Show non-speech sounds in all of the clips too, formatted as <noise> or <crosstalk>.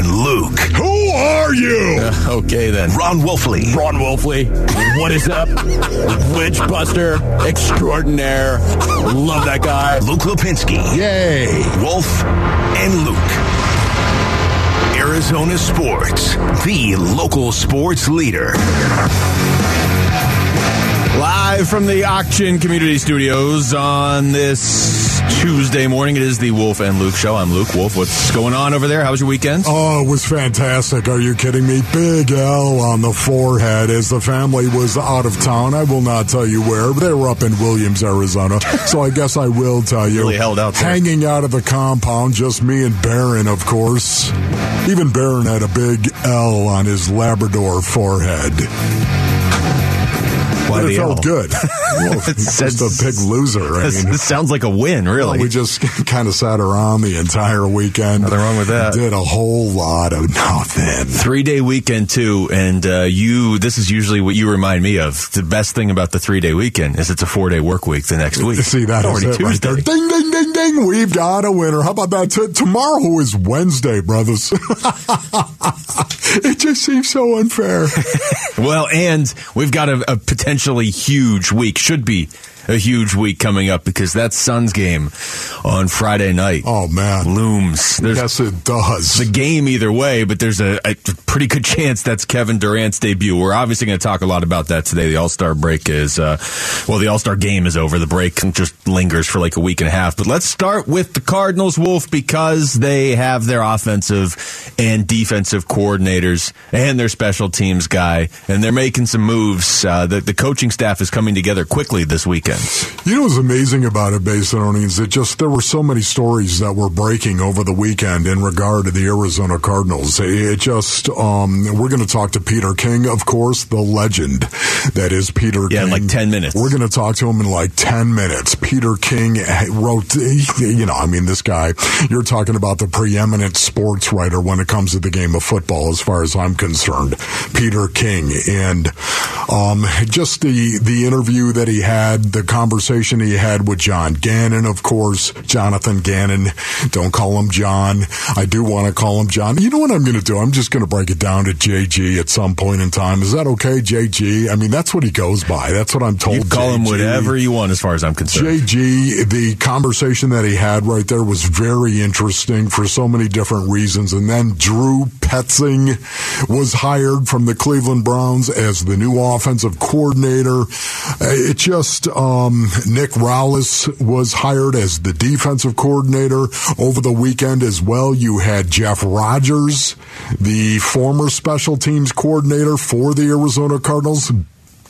and Luke. Who are you? Uh, <laughs> okay, then. Ron Wolfley. Ron Wolfley. What is up? <laughs> Witchbuster extraordinaire. Love that guy. Luke Lapinski. Yay. Wolf and Luke. Arizona Sports, the local sports leader. Live from the Auction Community Studios on this Tuesday morning. It is the Wolf and Luke show. I'm Luke Wolf. What's going on over there? How was your weekend? Oh, it was fantastic. Are you kidding me? Big L on the forehead as the family was out of town. I will not tell you where, but they were up in Williams, Arizona. <laughs> So I guess I will tell you. Really held out there. Hanging out of the compound, just me and Barron, of course. Even Barron had a big L on his Labrador forehead. But it felt good. <laughs> Well, just a big loser. I This, mean, <laughs> sounds like a win, really. we just kind of sat around the entire weekend. Nothing wrong with that. Did a whole lot of nothing. Three day weekend too, and uh, you. This is usually what you remind me of. The best thing about the three day weekend is it's a four day work week the next week. See, that already it right Tuesday. there. Ding, ding, ding, ding. We've got a winner. How about that? T- tomorrow is Wednesday, brothers. <laughs> <laughs> it just seems so unfair. <laughs> Well, and we've got a, a potentially huge week. Should be a huge week coming up because that Suns game on Friday night Oh, man. looms. There's Yes, it does. the game either way, but there's a, a pretty good <laughs> chance that's Kevin Durant's debut. We're obviously going to talk a lot about that today. The All Star break is, uh, well, the All Star game is over. The break just lingers for like a week and a half. But let's start with the Cardinals, Wolf, because they have their offensive and defensive coordinators and their special teams guy, and they're making some moves. Uh, the, the coaching staff is coming together quickly this You know what's amazing about it, Basinonians? that just there were so many stories that were breaking over the weekend in regard to the Arizona Cardinals. It just um, we're going to talk to Peter King, of course, the legend that is Peter. Yeah, in King. like 10 minutes. We're going to talk to him in like ten minutes. Peter King wrote, you know, I mean, this guy. You're talking about the preeminent sports writer when it comes to the game of football, as far as I'm concerned. Peter King, and um, just the the interview that he had, the conversation he had with John Gannon, of course, Jonathan Gannon. Don't call him John. I do want to call him John. You know what I'm going to do? I'm just going to break it down to JG at some point in time. Is that okay, JG? I mean, that's what he goes by. That's what I'm told. You call him whatever you want, as far as I'm concerned. JG, the conversation that he had right there was very interesting for so many different reasons. And then Drew Petzing was hired from the Cleveland Browns as the new offensive coordinator. It just, um, Um, Nick Rallis was hired as the defensive coordinator over the weekend as well. You had Jeff Rogers, the former special teams coordinator for the Arizona Cardinals,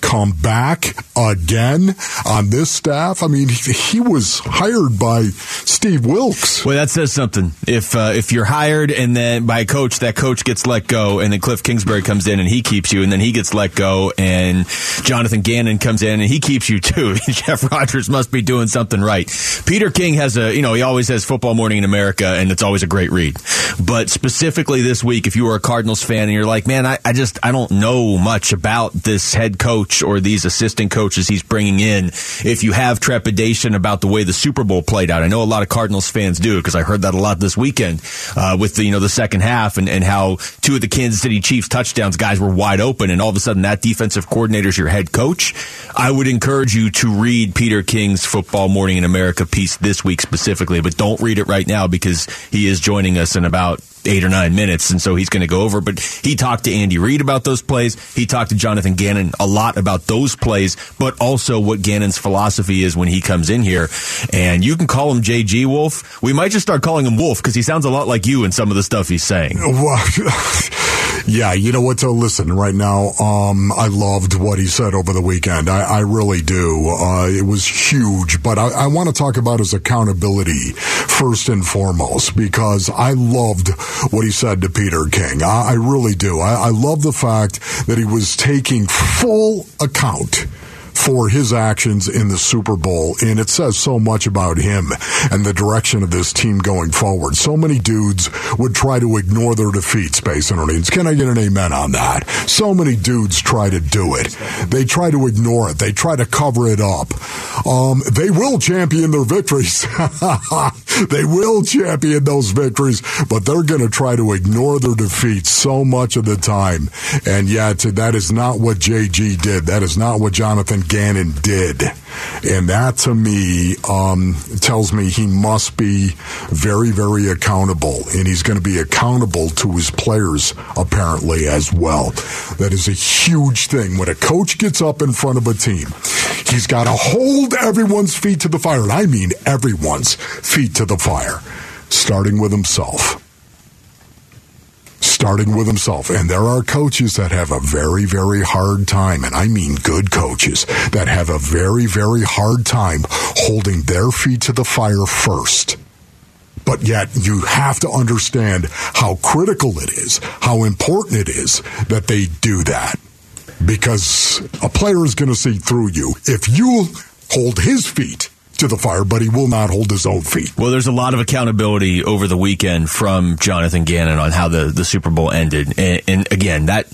come back again on this staff. I mean, he, was hired by Steve Wilks. Well, that says something. If uh, if you're hired and then by a coach, that coach gets let go, and then Cliff Kingsbury comes in and he keeps you, and then he gets let go, and Jonathan Gannon comes in and he keeps you too. <laughs> Jeff Rogers must be doing something right. Peter King has a, you know, he always has Football Morning in America, and it's always a great read. But specifically this week, if you were a Cardinals fan and you're like, man, I, I just I don't know much about this head coach or these assistant coaches he's bringing in, if you have trepidation about the way the Super Bowl played out, I know a lot of Cardinals fans do because I heard that a lot this weekend uh, with the you know the second half and, and how two of the Kansas City Chiefs touchdowns guys were wide open and all of a sudden that defensive coordinator's your head coach. I would encourage you to read Peter King's Football Morning in America piece this week specifically, but don't read it right now because he is joining us in about eight or nine minutes, and so he's going to go over. But he talked to Andy Reid about those plays. He talked to Jonathan Gannon a lot about those plays, but also what Gannon's philosophy is when he comes in here. And you can call him JG Wolf. We might just start calling him Wolf because he sounds a lot like you in some of the stuff he's saying. <laughs> Yeah, you know what? So listen, right now, um, I loved what he said over the weekend. I, I really do. Uh, it was huge, but I, I want to talk about his accountability first and foremost because I loved what he said to Peter King. I, I really do. I, I love the fact that he was taking full account for his actions in the Super Bowl, and it says so much about him and the direction of this team going forward. So many dudes would try to ignore their defeat, Space Interneeds. Can I get an amen on that? So many dudes try to do it. They try to ignore it. They try to cover it up. Um, they will champion their victories. <laughs> they will champion those victories, but they're going to try to ignore their defeat so much of the time. And yet, that is not what JG did. That is not what Jonathan Gannon did. And that to me um, tells me he must be very, very accountable. And he's going to be accountable to his players, apparently, as well. That is a huge thing. When a coach gets up in front of a team, he's got to hold everyone's feet to the fire. And I mean everyone's feet to the fire, starting with himself starting with himself. And there are coaches that have a very, very hard time, and I mean good coaches, that have a very, very hard time holding their feet to the fire first. But yet you have to understand how critical it is, how important it is that they do that. Because a player is going to see through you. If you hold his feet to the fire, but he will not hold his own feet. Well, there's a lot of accountability over the weekend from Jonathan Gannon on how the, the Super Bowl ended. And, and again, that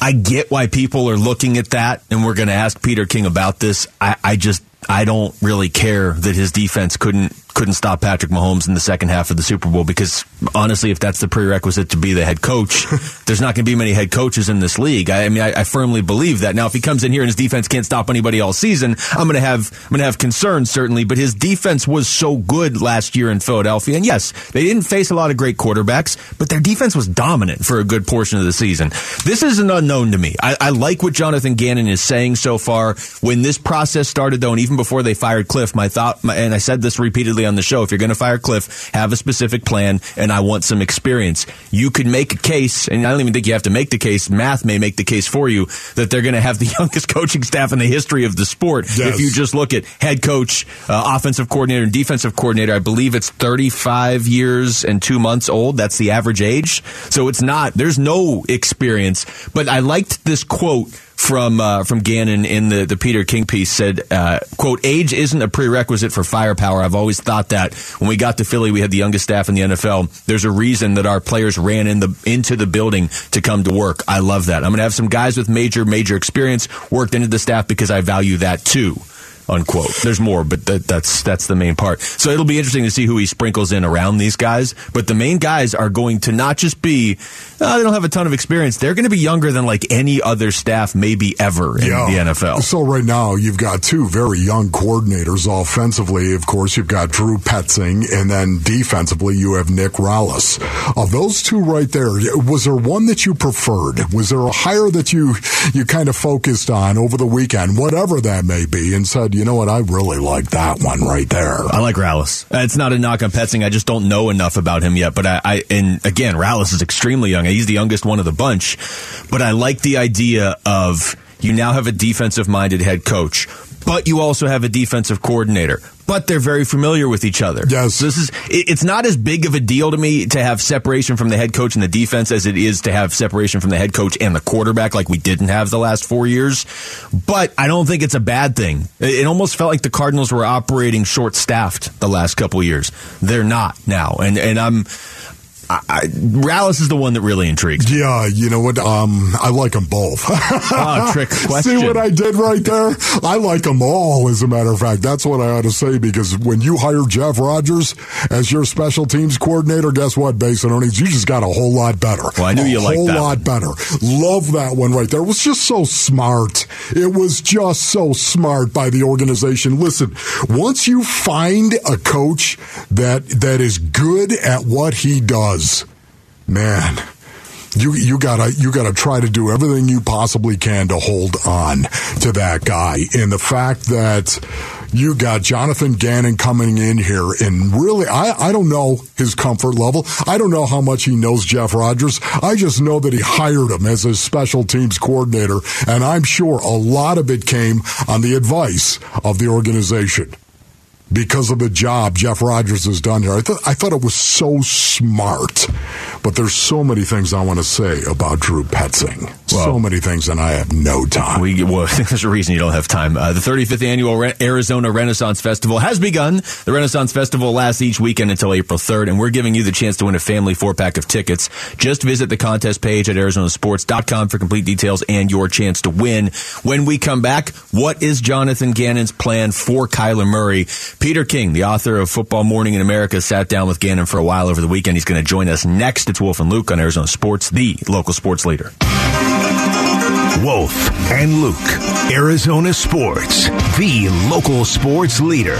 I get why people are looking at that, and we're going to ask Peter King about this. I, I just I don't really care that his defense couldn't couldn't stop Patrick Mahomes in the second half of the Super Bowl because honestly, if that's the prerequisite to be the head coach, <laughs> there's not going to be many head coaches in this league. I, I mean, I, I, firmly believe that. Now, if he comes in here and his defense can't stop anybody all season, I'm going to have I'm going to have concerns certainly. But his defense was so good last year in Philadelphia, and yes, they didn't face a lot of great quarterbacks, but their defense was dominant for a good portion of the season. This is an unknown to me. I, I like what Jonathan Gannon is saying so far. When this process started, though, and even before they fired Cliff, my thought, my, and I said this repeatedly on the show, if you're going to fire Cliff, have a specific plan, and I want some experience. You could make a case, and I don't even think you have to make the case. Math may make the case for you that they're going to have the <laughs> youngest coaching staff in the history of the sport. Yes. If you just look at head coach, uh, offensive coordinator, and defensive coordinator, I believe it's 35 years and two months old. That's the average age. So it's not, there's no experience. But I liked this quote from uh, from Gannon in the, the Peter King piece said, uh, "quote Age isn't a prerequisite for firepower. I've always thought that. When we got to Philly, we had the youngest staff in the NFL. There's a reason that our players ran in the into the building to come to work. I love that. I'm going to have some guys with major major experience worked into the staff because I value that too." Unquote. There's more, but that, that's that's the main part. So it'll be interesting to see who he sprinkles in around these guys. But the main guys are going to not just be oh, they don't have a ton of experience. They're going to be younger than like any other staff maybe ever in yeah. the NFL. So right now you've got two very young coordinators offensively. Of course, you've got Drew Petzing, and then defensively you have Nick Rallis. Of those two right there, was there one that you preferred? Was there a hire that you you kind of focused on over the weekend, whatever that may be, and said? You know what? I really like that one right there. I like Rallis. Uh, it's not a knock on Petzing. I just don't know enough about him yet. But I, I and again, Rallis is extremely young. He's the youngest one of the bunch. But I like the idea of you now have a defensive minded head coach but you also have a defensive coordinator. But they're very familiar with each other. Yes. So this is it's not as big of a deal to me to have separation from the head coach and the defense as it is to have separation from the head coach and the quarterback like we didn't have the last four years. But I don't think it's a bad thing. It almost felt like the Cardinals were operating short staffed the last couple years. They're not now. And and I'm I, I, Rallis is the one that really intrigues. Me. Yeah, you know what? Um, I like them both. oh, trick <laughs> question. See what I did right there? I like them all. As a matter of fact, that's what I ought to say because when you hire Jeff Rogers as your special teams coordinator, guess what, Basin Earnings? You just got a whole lot better. Well, I knew a you liked that. A whole lot better. Love that one right there. It was just so smart. It was just so smart by the organization. Listen, once you find a coach that that is good at what he does man, you you gotta you gotta try to do everything you possibly can to hold on to that guy. And the fact that you got Jonathan Gannon coming in here and really I, I don't know his comfort level. I don't know how much he knows Jeff Rogers. I just know that he hired him as his special teams coordinator, and I'm sure a lot of it came on the advice of the organization because of the job Jeff Rogers has done here. I, th- I thought it was so smart. But there's so many things I want to say about Drew Petzing. Well, so many things, and I have no time. We, well, <laughs> there's a reason you don't have time. Uh, the 35th annual Re- Arizona Renaissance Festival has begun. The Renaissance Festival lasts each weekend until April 3rd, and we're giving you the chance to win a family four pack of tickets. Just visit the contest page at arizonasports.com for complete details and your chance to win. When we come back, what is Jonathan Gannon's plan for Kyler Murray? Peter King, the author of Football Morning in America, sat down with Gannon for a while over the weekend. He's going to join us next. It's Wolf and Luke on Arizona Sports, the local sports leader. Wolf and Luke, Arizona Sports, the local sports leader.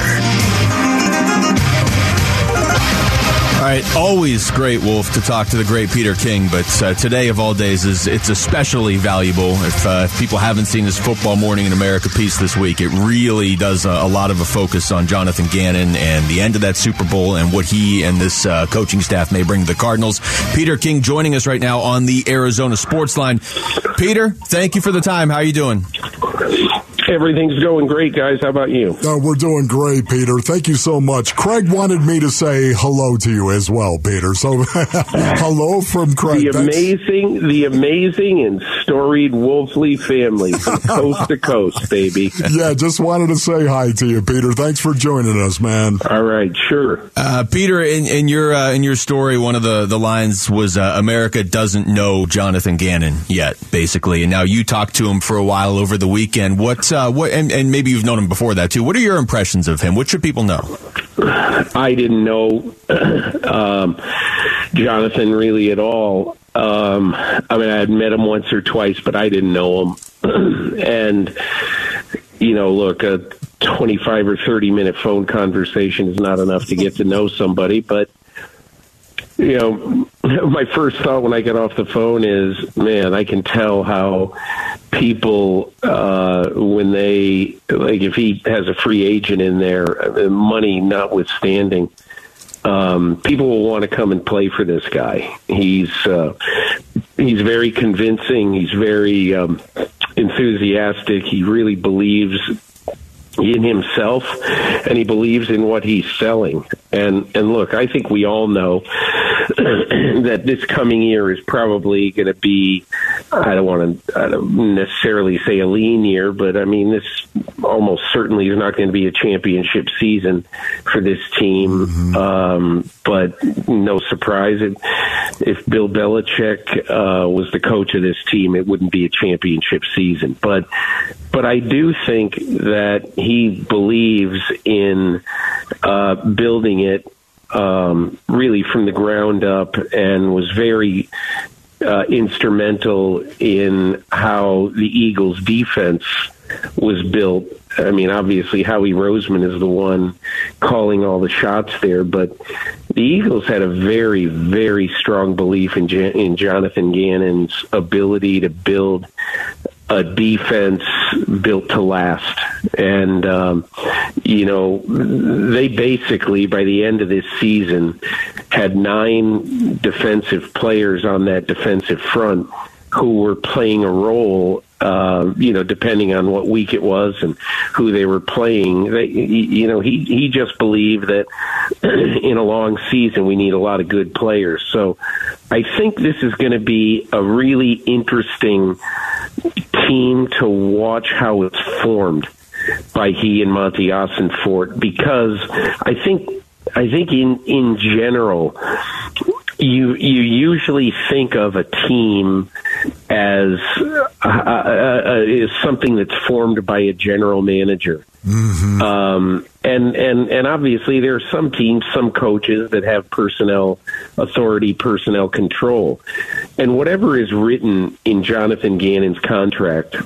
Right, always great, Wolf, to talk to the great Peter King, but uh, today of all days is it's especially valuable. If, uh, if, people haven't seen his Football Morning in America piece this week, it really does a, a, lot of a focus on Jonathan Gannon and the end of that Super Bowl and what he and this uh, coaching staff may bring to the Cardinals. Peter King joining us right now on the Arizona Sports Line. Peter, thank you for the time. How are you doing? Everything's going great, guys. How about you? Uh, we're doing great, Peter. Thank you so much. Craig wanted me to say hello to you as well, Peter. So <laughs> hello from Craig. The amazing, the amazing and storied Wolfley family from <laughs> coast to coast, baby. Yeah, just wanted to say hi to you, Peter. Thanks for joining us, man. All right, sure. Uh, Peter, in, in your uh, in your story, one of the, the lines was uh, America doesn't know Jonathan Gannon yet, basically, and now you talked to him for a while over the weekend. What uh, what, and, and maybe you've known him before that too. What are your impressions of him? What should people know? I didn't know <clears throat> um, Jonathan really at all. Um, I mean, I had met him once or twice, but I didn't know him. <clears throat> and you know, look, a 25 or 30 minute phone conversation is not enough to get to know somebody, but you know, <laughs> my first thought when I get off the phone is, man, I can tell how people, uh, when they, like, if he has a free agent in there, money notwithstanding, um, people will want to come and play for this guy. He's, uh, he's very convincing. He's very, um, enthusiastic. He really believes in himself and he believes in what he's selling. And and look, I think we all know <clears throat> that this coming year is probably going to be I don't want to I don't necessarily say a lean year, but I mean this almost certainly is not going to be a championship season for this team. Mm-hmm. Um, but no surprise, if, if Bill Belichick uh, was the coach of this team, it wouldn't be a championship season. But but I do think that he believes in uh, building it um, really from the ground up and was very uh, instrumental in how the Eagles' defense was built. I mean, obviously, Howie Roseman is the one calling all the shots there, but the Eagles had a very, very strong belief in, in Jonathan Gannon's ability to build a defense built to last. And, um, you know, they basically, by the end of this season, had nine defensive players on that defensive front who were playing a role uh, you know, depending on what week it was and who they were playing. They, you know, he he just believed that <clears throat> in a long season we need a lot of good players. So I think this is going to be a really interesting team to watch how it's formed by he and Monti Ossenfort because I think I think in in general you you usually think of a team as uh, uh, uh, is something that's formed by a general manager. Mm-hmm. Um, and and and obviously there are some teams, some coaches that have personnel authority, personnel control, and whatever is written in Jonathan Gannon's contract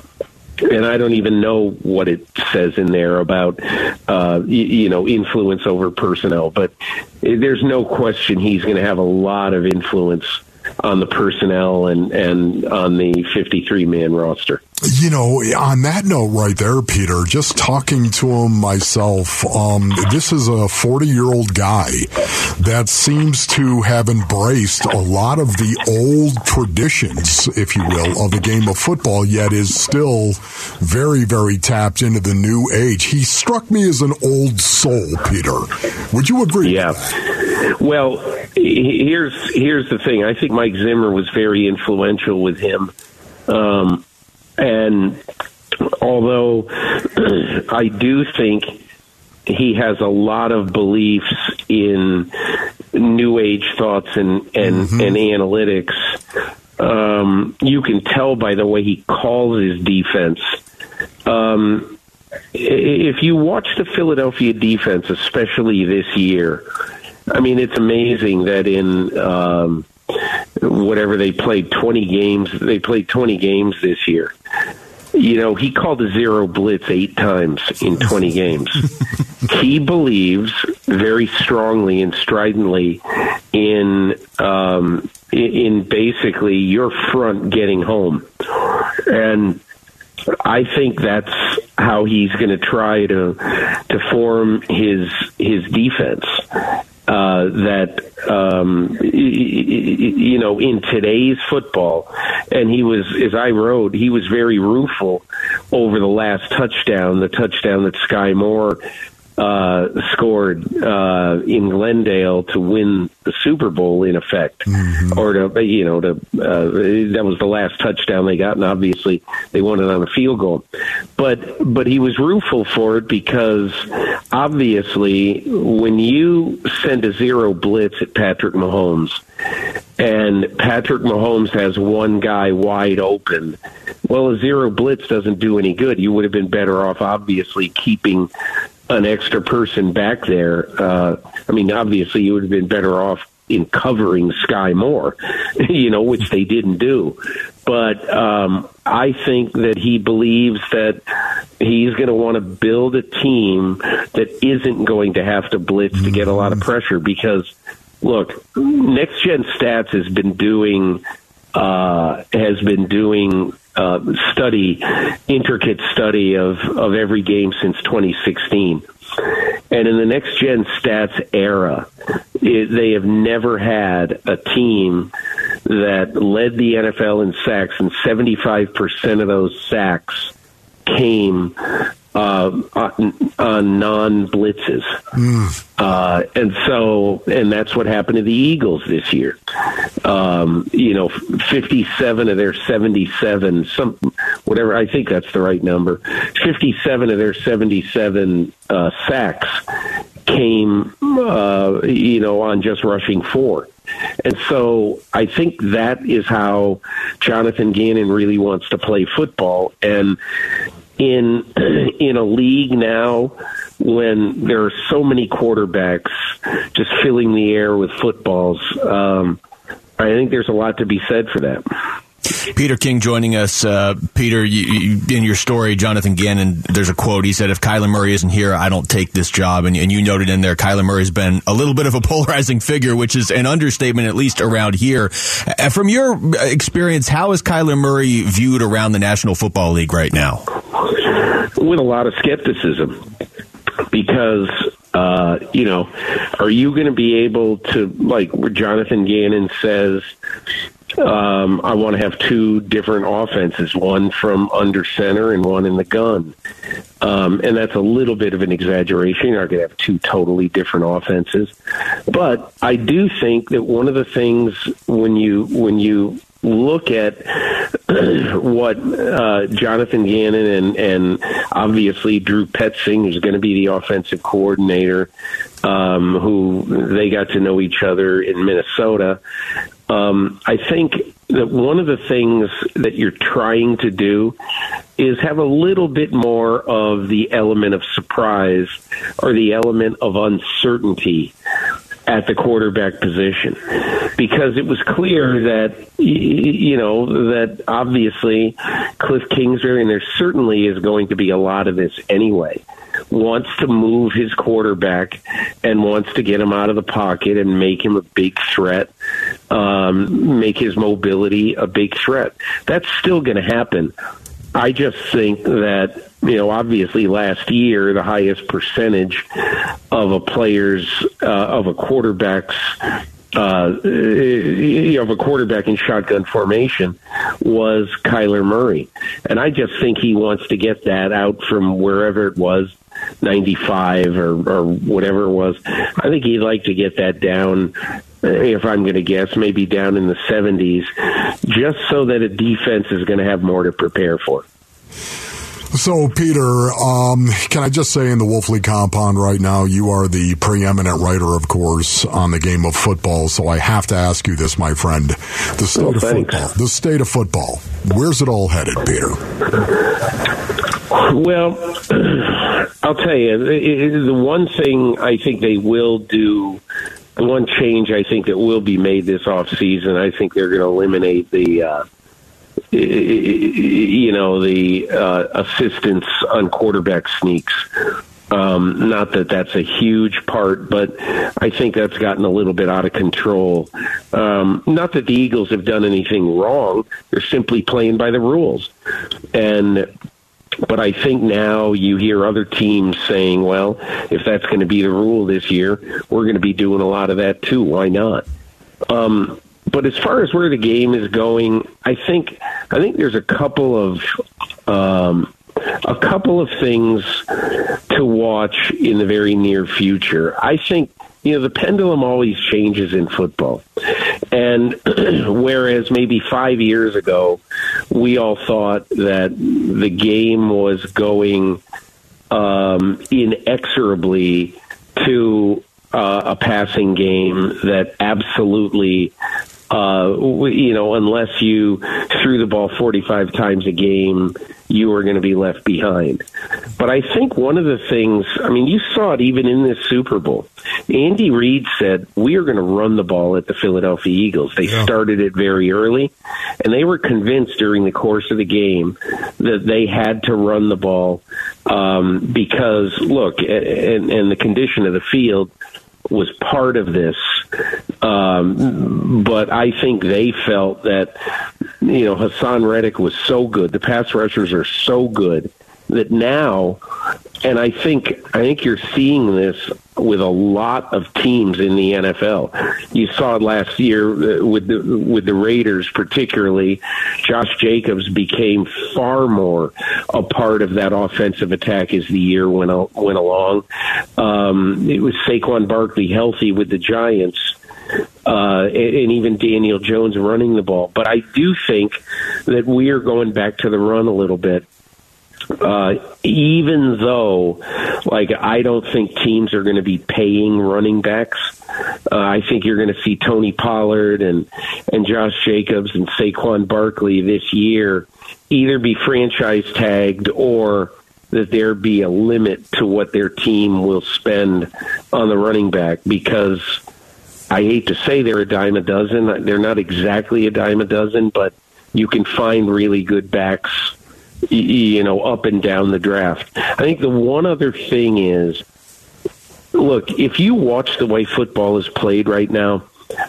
and I don't even know what it says in there about uh, you, you know influence over personnel. But there's no question he's going to have a lot of influence on the personnel and and on the 53 man roster. You know, on that note right there, Peter, just talking to him myself, um, this is a 40 year old guy that seems to have embraced a lot of the old traditions, if you will, of the game of football, yet is still very, very tapped into the new age. He struck me as an old soul, Peter. Would you agree? Yeah. Well, here's here's the thing. I think Mike Zimmer was very influential with him. Um, and although <clears throat> I do think he has a lot of beliefs in new age thoughts and and, mm-hmm. and analytics, um, you can tell by the way he calls his defense. Um, if you watch the Philadelphia defense, especially this year, I mean, it's amazing that in um, whatever they played 20 games, they played 20 games this year. You know, he called a zero blitz eight times in 20 <laughs> games. he believes very strongly and stridently in um, in basically your front getting home, and I think that's how he's going to try to to form his his defense uh, that um, you know in today's football, and he was as I wrote, he was very rueful over the last touchdown, the touchdown that Skyy Moore uh, scored uh, in Glendale to win the Super Bowl, in effect, mm-hmm. or to you know to uh, that was the last touchdown they got, and obviously they won it on a field goal. But but he was rueful for it because obviously when you send a zero blitz at Patrick Mahomes, and Patrick Mahomes has one guy wide open. Well, a zero blitz doesn't do any good. You would have been better off, obviously, keeping an extra person back there. Uh, I mean, obviously, you would have been better off in covering Skyy Moore, <laughs> you know, which they didn't do. But um, I think that he believes that he's going to want to build a team that isn't going to have to blitz to get a lot of pressure because, look, Next Gen Stats has been doing uh, has been doing uh, study, intricate study of, of every game since 2016. And in the next gen stats era, it, they have never had a team that led the NFL in sacks, and 75% of those sacks came uh, on, on non blitzes. Mm. Uh, and so, and that's what happened to the Eagles this year. Um, you know, 57 of their 77, some, whatever, I think that's the right number. 57 of their 77 uh, sacks came, uh, you know, on just rushing four. And so I think that is how Jonathan Gannon really wants to play football. And in <clears throat> in a league now when there are so many quarterbacks just filling the air with footballs. Um, I think there's a lot to be said for that. Peter King joining us. Uh, Peter, you, you, in your story, Jonathan Gannon, there's a quote. He said, if Kyler Murray isn't here, I don't take this job. And, and you noted in there, Kyler Murray's been a little bit of a polarizing figure, which is an understatement, at least around here. Uh, from your experience, how is Kyler Murray viewed around the National Football League right now? With a lot of skepticism because uh, you know, are you going to be able to, like Jonathan Gannon says, um, I want to have two different offenses, one from under center and one in the gun. Um, and that's a little bit of an exaggeration. Going to have two totally different offenses. But I do think that one of the things when you when you look at <clears throat> what uh, Jonathan Gannon and, and obviously Drew Petzing, who's going to be the offensive coordinator, um, who they got to know each other in Minnesota. Um, I think that one of the things that you're trying to do is have a little bit more of the element of surprise or the element of uncertainty at the quarterback position because it was clear that you know that obviously Cliff Kingsbury and there certainly is going to be a lot of this anyway wants to move his quarterback and wants to get him out of the pocket and make him a big threat, um, make his mobility a big threat. That's still going to happen. I just think that you know, obviously last year the highest percentage of a player's uh, of a quarterback's uh, you know, of a quarterback in shotgun formation was Kyler Murray, and I just think he wants to get that out from wherever it was 95 or, or whatever it was. I think he'd like to get that down, if I'm going to guess, maybe down in the 70s, just so that a defense is going to have more to prepare for. So, Peter, um, can I just say in the Wolfley compound right now, you are the preeminent writer, of course, on the game of football. So I have to ask you this, my friend. The state well, of football. The state of football. Where's it all headed, Peter? Well, <clears throat> I'll tell you, the one thing I think they will do, one change I think that will be made this off season, I think they're going to eliminate the, uh, you know, the uh, assistance on quarterback sneaks. Um, not that that's a huge part, but I think that's gotten a little bit out of control. Um, not that the Eagles have done anything wrong; they're simply playing by the rules. And but I think now you hear other teams saying, "Well, if that's going to be the rule this year, we're going to be doing a lot of that too. Why not?" Um, but as far as where the game is going, I think I think there's a couple of um, a couple of things to watch in the very near future. I think you know the pendulum always changes in football, and <clears throat> whereas maybe five years ago we all thought that the game was going um, inexorably to uh, a passing game that absolutely uh, you know, unless you threw the ball 45 times a game, you are going to be left behind. But I think one of the things, I mean, you saw it even in this Super Bowl. Andy Reid said, We are going to run the ball at the Philadelphia Eagles. They yeah. started it very early, and they were convinced during the course of the game that they had to run the ball um, because, look, and, and the condition of the field was part of this. Um, but I think they felt that, you know, Haason Reddick was so good. The pass rushers are so good that now, and I think I think you're seeing this with a lot of teams in the NFL. You saw last year uh, with the with the Raiders, particularly. Josh Jacobs became far more a part of that offensive attack as the year went went along. Um, it was Saquon Barkley healthy with the Giants. Uh, and even Daniel Jones running the ball. But I do think that we are going back to the run a little bit uh, even though, like, I don't think teams are going to be paying running backs. Uh, I think you're going to see Tony Pollard and and Josh Jacobs and Saquon Barkley this year either be franchise tagged or that there be a limit to what their team will spend on the running back because I hate to say they're a dime a dozen. They're not exactly a dime a dozen, but you can find really good backs you know, up and down the draft. I think the one other thing is, look, if you watch the way football is played right now,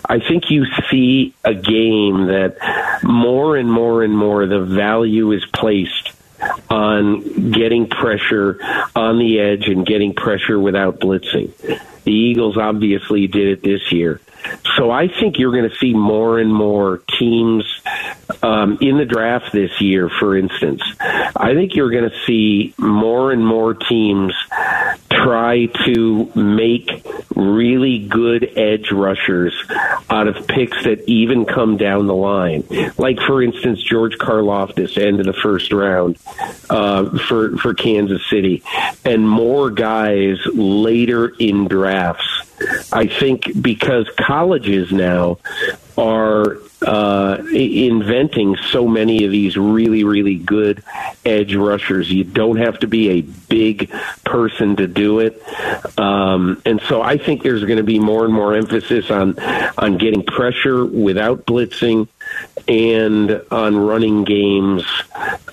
I think you see a game that more and more and more the value is placed on getting pressure on the edge and getting pressure without blitzing. The Eagles obviously did it this year. So I think you're going to see more and more teams um, in the draft this year, for instance. I think you're going to see more and more teams try to make really good edge rushers out of picks that even come down the line. Like, for instance, George Karlaftis, end of the first round uh, for, for Kansas City, and more guys later in drafts. I think because colleges now are uh, inventing so many of these really, really good edge rushers. You don't have to be a big person to do it, um, and so I think there's going to be more and more emphasis on on getting pressure without blitzing and on running games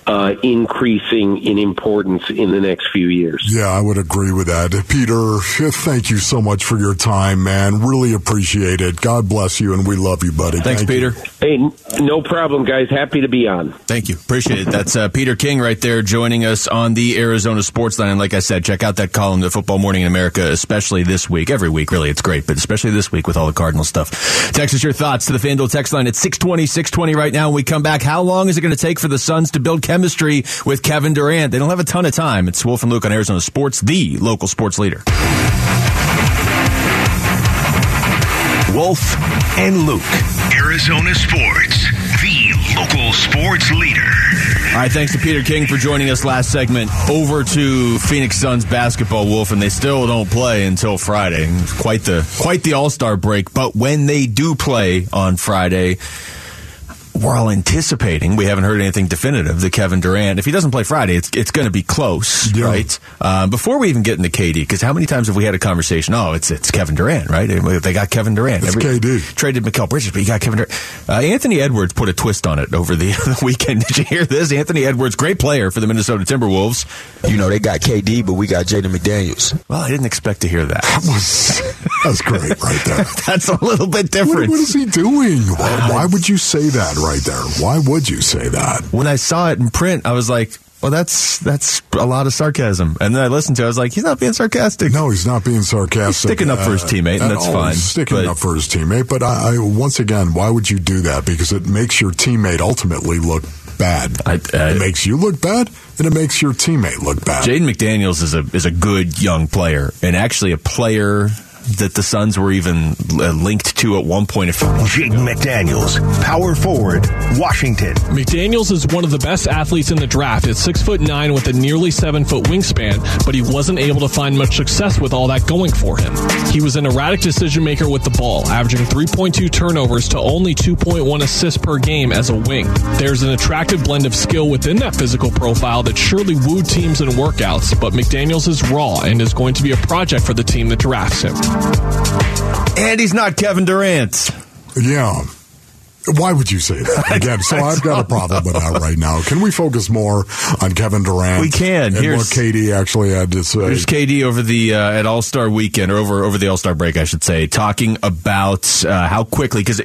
uh, increasing in importance in the next few years. Yeah, I would agree with that. Peter, thank you so much for your time, man. Really appreciate it. God bless you, and we love you, buddy. Thanks, Thank Peter. You. Hey, no problem, guys. Happy to be on. Thank you. Appreciate it. That's uh, Peter King right there joining us on the Arizona Sports Line. And like I said, check out that column, The Football Morning in America, especially this week. Every week, really, it's great, but especially this week with all the Cardinal stuff. Text us your thoughts to the FanDuel text line at 620, 620 right now. When we come back, how long is it going to take for the Suns to build chemistry with Kevin Durant? They don't have a ton of time. It's Wolf and Luke on Arizona Sports, the local sports leader. Wolf and Luke, Arizona Sports, the local sports leader. All right, thanks to Peter King for joining us last segment. Over to Phoenix Suns basketball, Wolf, and they still don't play until Friday. Quite the quite the All Star break, but when they do play on Friday, we're all anticipating. We haven't heard anything definitive that Kevin Durant, if he doesn't play Friday, it's it's going to be close, Yeah. right? Uh, before we even get into KD, because how many times have we had a conversation? Oh, it's it's Kevin Durant, right? They got Kevin Durant. It's KD. Traded Mikal Bridges, but you got Kevin Durant. Uh, Anthony Edwards put a twist on it over the, <laughs> the weekend. Did you hear this? Anthony Edwards, great player for the Minnesota Timberwolves. You know, they got KD, but we got Jaden McDaniels. Well, I didn't expect to hear that. That was that's great right there. <laughs> That's a little bit What, different. what is he doing? Why, why would you say that right there? Why would you say that? when I saw it in print, I was like, well, that's that's a lot of sarcasm. And then I listened to it, I was like, he's not being sarcastic. No, he's not being sarcastic. He's sticking up for his uh, teammate, and at that's fine, sticking but- up for his teammate. But I, I, once again, why would you do that? Because it makes your teammate ultimately look bad. I- I- it makes you look bad, and it makes your teammate look bad. Jaden McDaniels is a is a good young player, and actually a player that the Suns were even uh, linked to at one point. If Jaden McDaniels, power forward, Washington. McDaniels is one of the best athletes in the draft. At six foot nine with a nearly seven foot wingspan, but he wasn't able to find much success with all that going for him. He was an erratic decision maker with the ball, averaging 3.2 turnovers to only 2.1 assists per game as a wing. There's an attractive blend of skill within that physical profile that surely wooed teams in workouts, but McDaniels is raw and is going to be a project for the team that drafts him. And he's not Kevin Durant. Yeah. Why would you say that <laughs> again? So I've got a problem with that right now. Can we focus more on Kevin Durant? We can. And Here's- what KD actually had to say. There's KD over the uh, at All Star weekend or over over the All Star break, I should say, talking about uh, how quickly because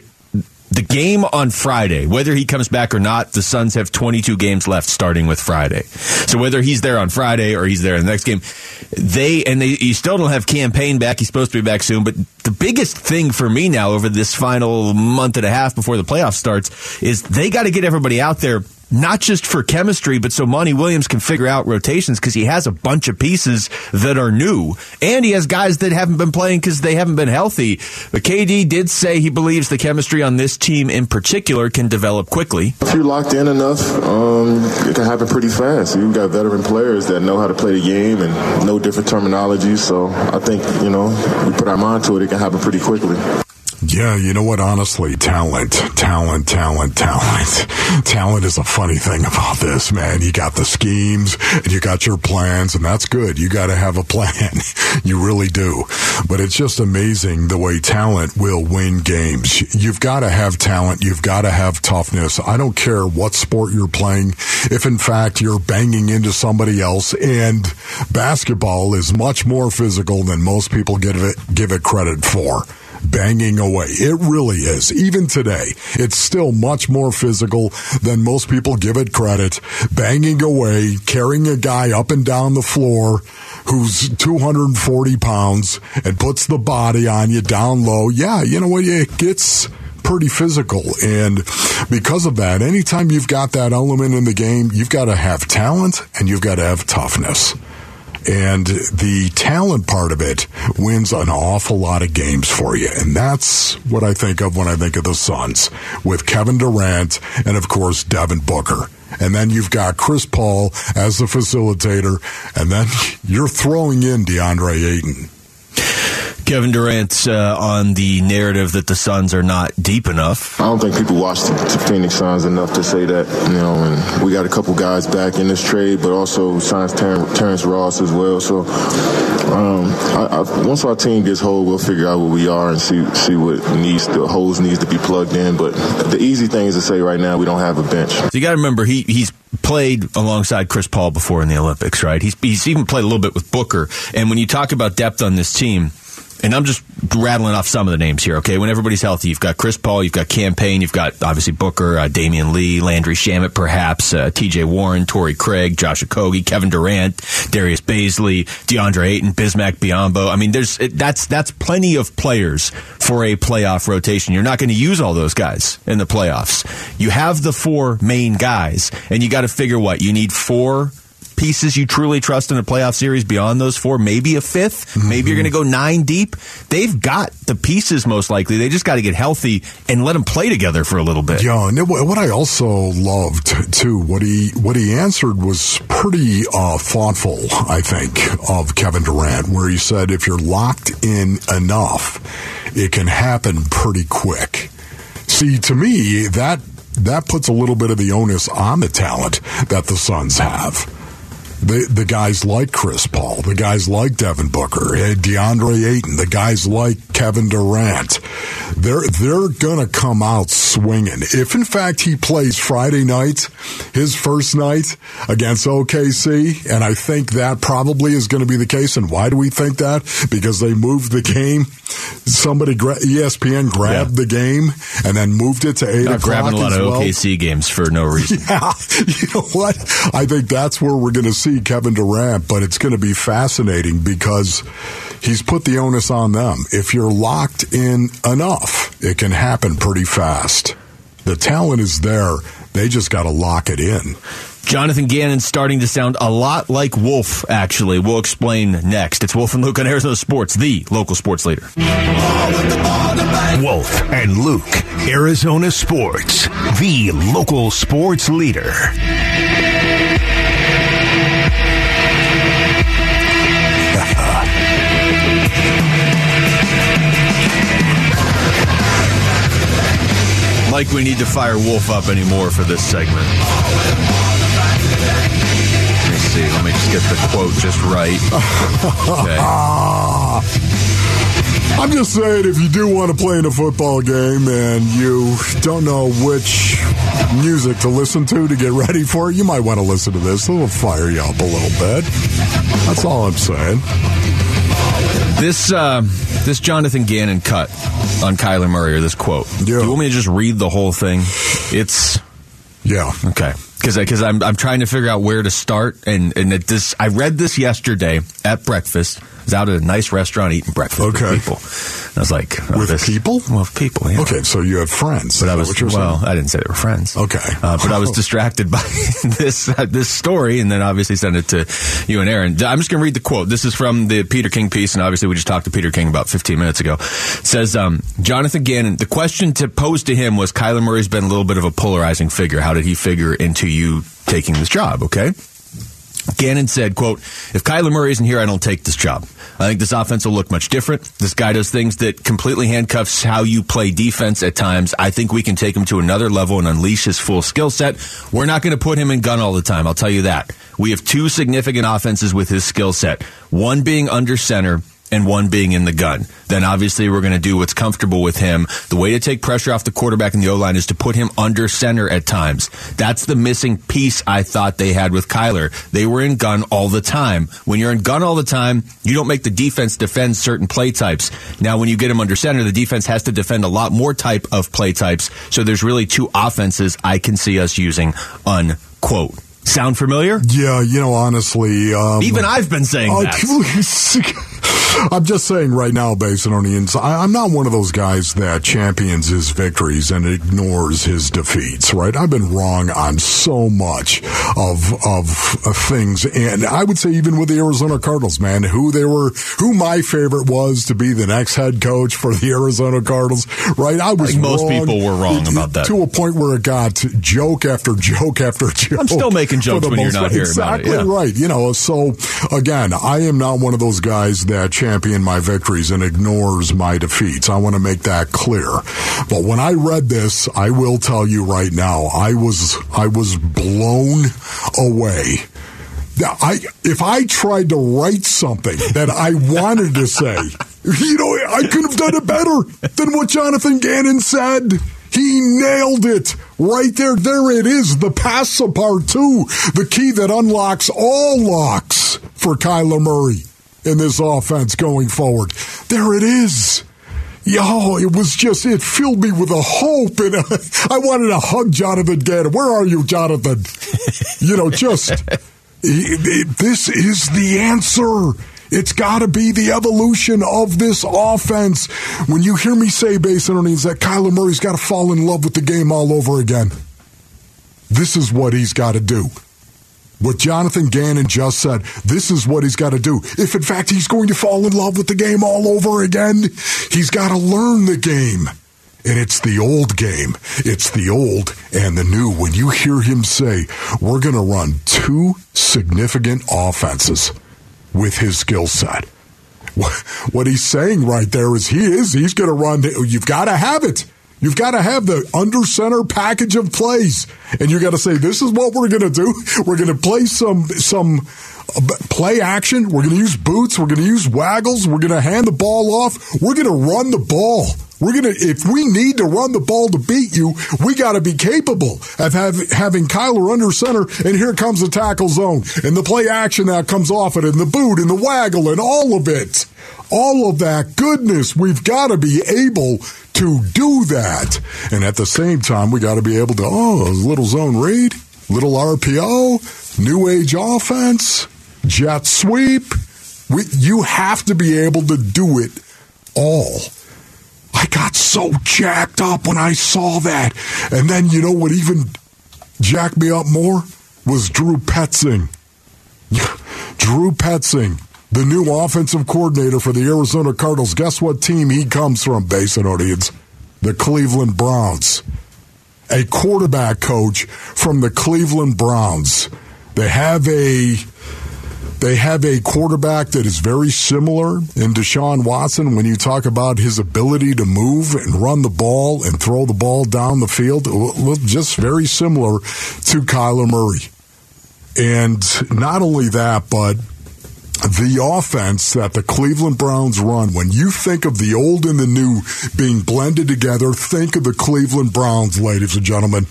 the game on Friday, whether he comes back or not, the Suns have 22 games left starting with Friday. So whether he's there on Friday or he's there in the next game, they and they you still don't have Cam Payne back. He's supposed to be back soon, but the biggest thing for me now over this final month and a half before the playoffs starts is they got to get everybody out there not just for chemistry, but so Monty Williams can figure out rotations because he has a bunch of pieces that are new, and he has guys that haven't been playing because they haven't been healthy. But KD did say he believes the chemistry on this team in particular can develop quickly. If you're locked in enough, um, it can happen pretty fast. You've got veteran players that know how to play the game and know different terminology. So I think, you know, we put our mind to it, it can happen pretty quickly. Yeah, you know what? Honestly, talent, talent, talent, talent. Talent is a funny thing about this, man. You got the schemes and you got your plans, and that's good. You got to have a plan. <laughs> you really do. But it's just amazing the way talent will win games. You've got to have talent. You've got to have toughness. I don't care what sport you're playing. If in fact you're banging into somebody else, and basketball is much more physical than most people give it give it credit for banging away. It really is. Even today, it's still much more physical than most people give it credit. Banging away, carrying a guy up and down the floor who's 240 pounds and puts the body on you down low. Yeah, you know what? It gets pretty physical. And because of that, anytime you've got that element in the game, you've got to have talent and you've got to have toughness. And the talent part of it wins an awful lot of games for you. And that's what I think of when I think of the Suns with Kevin Durant and, of course, Devin Booker. And then you've got Chris Paul as the facilitator. And then <laughs> you're throwing in DeAndre Ayton. Kevin Durant uh, on the narrative that the Suns are not deep enough. I don't think people watch the, the Phoenix Suns enough to say that, you know, and we got a couple guys back in this trade, but also signs Ter- Terrence Ross as well. So um, I, I, once our team gets whole, we'll figure out what we are and see see what needs the holes needs to be plugged in. But the easy thing is to say right now we don't have a bench. So you got to remember he he's played alongside Chris Paul before in the Olympics, right? He's he's even played a little bit with Booker. And when you talk about depth on this team, and I'm just rattling off some of the names here, okay? When everybody's healthy, you've got Chris Paul, you've got Cam Payne, you've got obviously Booker, uh, Damion Lee, Landry Shamet, perhaps, uh, TJ Warren, Torrey Craig, Josh Okogie, Kevin Durant, Darius Bazley, DeAndre Ayton, Bismack Biyombo. I mean, there's that's that's plenty of players for a playoff rotation. You're not going to use all those guys in the playoffs. You have the four main guys, and you got to figure what you need four pieces you truly trust in a playoff series beyond those four, maybe a 5th Mm-hmm. Maybe you're going to go nine deep. They've got the pieces most likely. They just got to get healthy and let them play together for a little bit. Yeah, and it, what I also loved too, what he what he answered was pretty uh, thoughtful. I think of Kevin Durant, where he said, "If you're locked in enough, it can happen pretty quick." See, to me, that that puts a little bit of the onus on the talent that the Suns have. The the guys like Chris Paul, the guys like Devin Booker, DeAndre Ayton, the guys like Kevin Durant, they're they're gonna come out swinging. If in fact he plays Friday night, his first night against OKC, and I think that probably is going to be the case. And why do we think that? Because they moved the game. Somebody gra- ESPN grabbed the game and then moved it to eight Not o'clock grabbing a lot of well. OKC games for no reason. <laughs> Yeah, you know what? I think that's where we're going to see Kevin Durant, but it's going to be fascinating because he's put the onus on them. If you're locked in enough, it can happen pretty fast. The talent is there. They just got to lock it in. Jonathan Gannon's starting to sound a lot like Wolf, actually. We'll explain next. It's Wolf and Luke on Arizona Sports, the local sports leader. Wolf and Luke, Arizona Sports, the local sports leader. Like we need to fire Wolf up anymore for this segment. Let me see. Let me just get the quote just right. Okay. <laughs> I'm just saying, if you do want to play in a football game and you don't know which music to listen to to get ready for it, you might want to listen to this. It'll fire you up a little bit. That's all I'm saying. This uh, this Jonathan Gannon cut on Kyler Murray or this quote. Do you want me to just read the whole thing? It's Yeah. okay because because I'm I'm trying to figure out where to start and and it, this I read this yesterday at breakfast. Was out at a nice restaurant eating breakfast Okay. with people. And I was like, oh, With this- people? Well, with people. Yeah. Okay, so you have friends. But I was well. I didn't say they were friends. Okay. uh, but I was <laughs> distracted by <laughs> this uh, this story, and then obviously sent it to you and Aaron. I'm just going to read the quote. This is from the Peter King piece, and obviously we just talked to Peter King about 15 minutes ago. It says um, Jonathan Gannon. The question to pose to him was: Kyler Murray's been a little bit of a polarizing figure. How did he figure into you taking this job? Okay. Gannon said, quote, if Kyler Murray isn't here, I don't take this job. I think this offense will look much different. This guy does things that completely handcuffs how you play defense at times. I think we can take him to another level and unleash his full skill set. We're not going to put him in gun all the time. I'll tell you that. We have two significant offenses with his skill set. One being under center and one being in the gun. Then obviously we're going to do what's comfortable with him. The way to take pressure off the quarterback in the O line is to put him under center at times. That's the missing piece I thought they had with Kyler. They were in gun all the time. When you're in gun all the time, you don't make the defense defend certain play types. Now, when you get him under center, the defense has to defend a lot more type of play types. So there's really two offenses I can see us using. Unquote. Sound familiar? Yeah, you know, honestly, um, Even I've been saying Oh, that. <laughs> I'm just saying right now, based on the inside, I'm not one of those guys that champions his victories and ignores his defeats. Right? I've been wrong on so much of of uh, things, and I would say even with the Arizona Cardinals, man, who they were, who my favorite was to be the next head coach for the Arizona Cardinals. Right? I was think most wrong people were wrong about that. to a point where it got joke after joke after joke. I'm still making jokes when you're not part. here about it, Exactly yeah. right. You know, so again, I am not one of those guys that champion my victories and ignores my defeats. I want to make that clear. But when I read this, I will tell you right now, I was I was blown away. Now, I if I tried to write something that I wanted to say, you know, I could have done it better than what Jonathan Gannon said. He nailed it right there. There it is. The passe-partout. The key that unlocks all locks for Kyler Murray in this offense going forward. There it is. Yo, it was just, it filled me with a hope. And uh, <laughs> I wanted to hug Jonathan Gannon. Where are you, Jonathan? you know, just, <laughs> it, it, this is the answer. It's got to be the evolution of this offense. When you hear me say, Basin Earnings, that Kyler Murray's got to fall in love with the game all over again, this is what he's got to do. What Jonathan Gannon just said, this is what he's got to do. If in fact he's going to fall in love with the game all over again, he's got to learn the game. And it's the old game. It's the old and the new. When you hear him say, we're going to run two significant offenses with his skill set. What he's saying right there is he is, he's going to run, you've got to have it. You've got to have the under center package of plays, and you got to say, "This is what we're going to do. We're going to play some some uh, play action. We're going to use boots. We're going to use waggles. We're going to hand the ball off. We're going to run the ball. We're to, if we need to run the ball to beat you, we got to be capable of have, having Kyler under center. And here comes the tackle zone and the play action that comes off it and the boot and the waggle and all of it. All of that goodness. We've got to be able to do that. And at the same time, we got to be able to, oh, little zone read, little RPO, new age offense, jet sweep. We, you have to be able to do it all. I got so jacked up when I saw that. And then, you know what even jacked me up more? Was Drew Petzing. <laughs> Drew Petzing the new offensive coordinator for the Arizona Cardinals. Guess what team he comes from, Basin audience? The Cleveland Browns. A quarterback coach from the Cleveland Browns. They have a they have a quarterback that is very similar in Deshaun Watson when you talk about his ability to move and run the ball and throw the ball down the field. Just very similar to Kyler Murray. And not only that, but the offense that the Cleveland Browns run, when you think of the old and the new being blended together, think of the Cleveland Browns, ladies and gentlemen.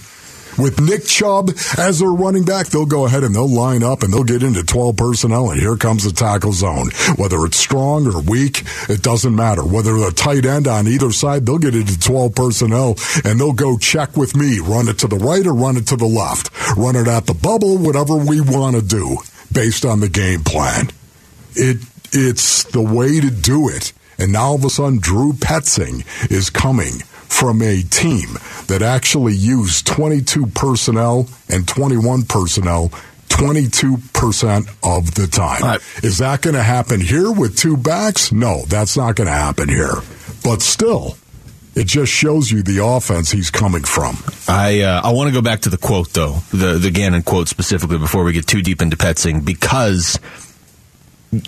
With Nick Chubb as their running back, they'll go ahead and they'll line up and they'll get into 12 personnel, and here comes the tackle zone. Whether it's strong or weak, it doesn't matter. Whether the tight end on either side, they'll get into 12 personnel and they'll go check with me, run it to the right or run it to the left, run it at the bubble, whatever we want to do based on the game plan. It it's the way to do it. And now all of a sudden, Drew Petzing is coming from a team that actually used 22 personnel and 21 personnel 22% of the time. Right. Is that going to happen here with two backs? No, that's not going to happen here. But still, it just shows you the offense he's coming from. I uh, I want to go back to the quote though, the the Gannon quote specifically before we get too deep into Petzing because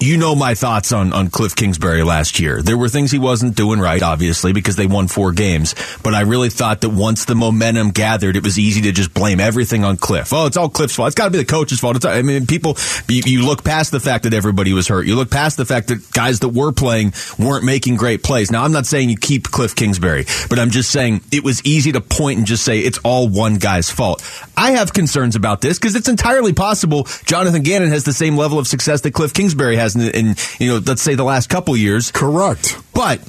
you know my thoughts on, on Cliff Kingsbury last year. There were things he wasn't doing right, obviously, because they won four games. But I really thought that once the momentum gathered, it was easy to just blame everything on Cliff. Oh, it's all Cliff's fault. It's got to be the coach's fault. It's, I mean, people, you, you, look past the fact that everybody was hurt. You look past the fact that guys that were playing weren't making great plays. Now, I'm not saying you keep Cliff Kingsbury, but I'm just saying it was easy to point and just say it's all one guy's fault. I have concerns about this because it's entirely possible Jonathan Gannon has the same level of success that Cliff Kingsbury has in, in you know, let's say the last couple years. Correct. But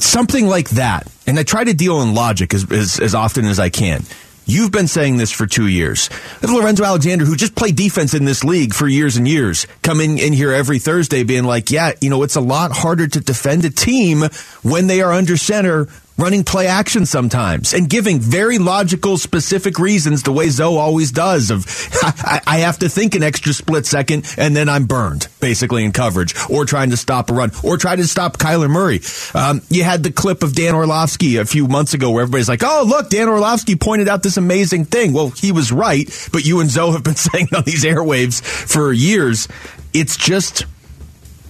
something like that, and I try to deal in logic as, as, as often as I can. You've been saying this for two years. Lorenzo Alexander, who just played defense in this league for years and years, coming in here every Thursday being like, yeah, you know, it's a lot harder to defend a team when they are under center running play action sometimes and giving very logical, specific reasons the way Zoe always does of, <laughs> I, I, have to think an extra split second and then I'm burned basically in coverage or trying to stop a run or try to stop Kyler Murray. Um, you had the clip of Dan Orlovsky a few months ago where everybody's like, oh, look, Dan Orlovsky pointed out this amazing thing. Well, he was right, but you and Zoe have been <laughs> saying on these airwaves for years. It's just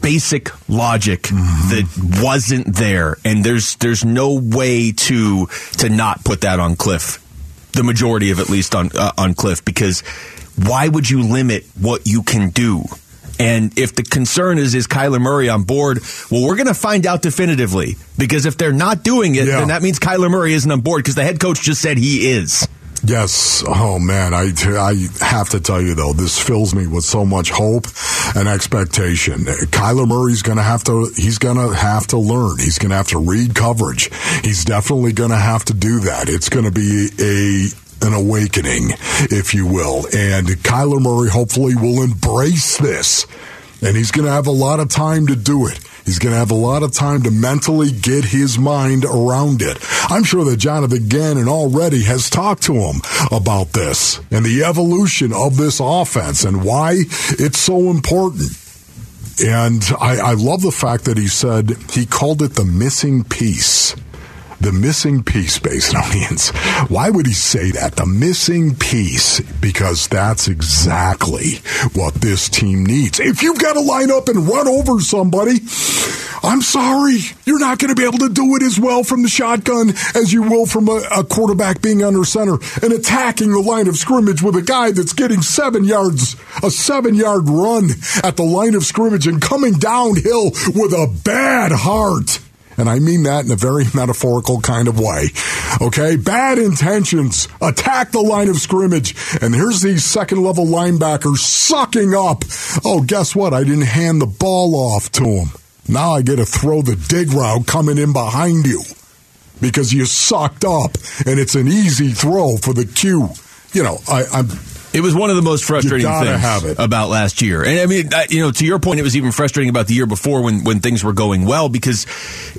basic logic mm-hmm. that wasn't there, and there's there's no way to to not put that on Cliff. The majority of at least on uh, on Cliff because why would you limit what you can do? And if the concern is, is Kyler Murray on board? Well, we're going to find out definitively because if they're not doing it, Yeah. then that means Kyler Murray isn't on board because the head coach just said he is. Yes. Oh man, I I have to tell you though, this fills me with so much hope and expectation. Kyler Murray's going to have to he's going to have to learn. He's going to have to read coverage. He's definitely going to have to do that. It's going to be a an awakening, if you will. And Kyler Murray hopefully will embrace this. And he's going to have a lot of time to do it. He's going to have a lot of time to mentally get his mind around it. I'm sure that Jonathan Gannon already has talked to him about this and the evolution of this offense and why it's so important. And I, I love the fact that he said he called it the missing piece. The missing piece, based Basinonians. Why would he say that? The missing piece. Because that's exactly what this team needs. If you've got to line up and run over somebody, I'm sorry. You're not going to be able to do it as well from the shotgun as you will from a, a quarterback being under center and attacking the line of scrimmage with a guy that's getting seven yards, a seven yard run at the line of scrimmage and coming downhill with a bad heart. And I mean that in a very metaphorical kind of way. Okay? Bad intentions. Attack the line of scrimmage. And here's these second level linebackers sucking up. Oh, guess what? I didn't hand the ball off to him. Now I get to throw the dig route coming in behind you because you sucked up and it's an easy throw for the Q. You know, I, I'm It was one of the most frustrating things about last year. And I mean, I- you know, to your point, it was even frustrating about the year before when, when things were going well because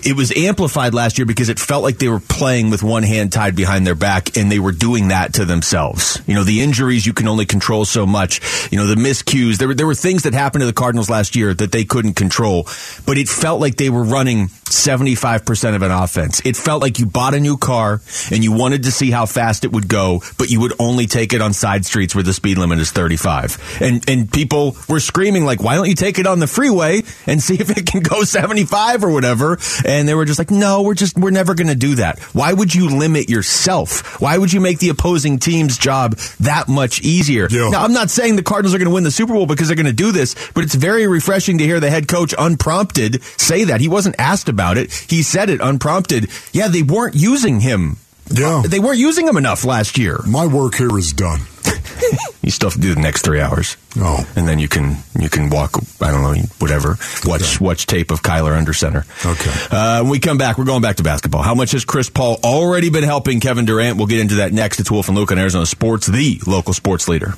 it was amplified last year because it felt like they were playing with one hand tied behind their back and they were doing that to themselves. You know, the injuries you can only control so much. You know, the miscues. There were, there were things that happened to the Cardinals last year that they couldn't control, but it felt like they were running 75% of an offense. It felt like you bought a new car and you wanted to see how fast it would go, but you would only take it on side streets where the speed limit is 35. And and people were screaming like, "Why don't you take it on the freeway and see <laughs> if it can go 75 or whatever?" And they were just like, "No, we're just we're never going to do that. Why would you limit yourself? Why would you make the opposing team's job that much easier?" Yeah. Now, I'm not saying the Cardinals are going to win the Super Bowl because they're going to do this, but it's very refreshing to hear the head coach unprompted say that. He wasn't asked about it. He said it unprompted. Yeah, they weren't using him. Yeah. They weren't using him enough last year. my work here is done. <laughs> You still have to do the next three hours. Oh. And then you can you can walk I don't know whatever watch watch tape of Kyler under center. Okay. Uh, when we come back, we're going back to basketball. How much has Chris Paul already been helping Kevin Durant? We'll get into that next. It's Wolf and Luke on Arizona Sports, the local sports leader.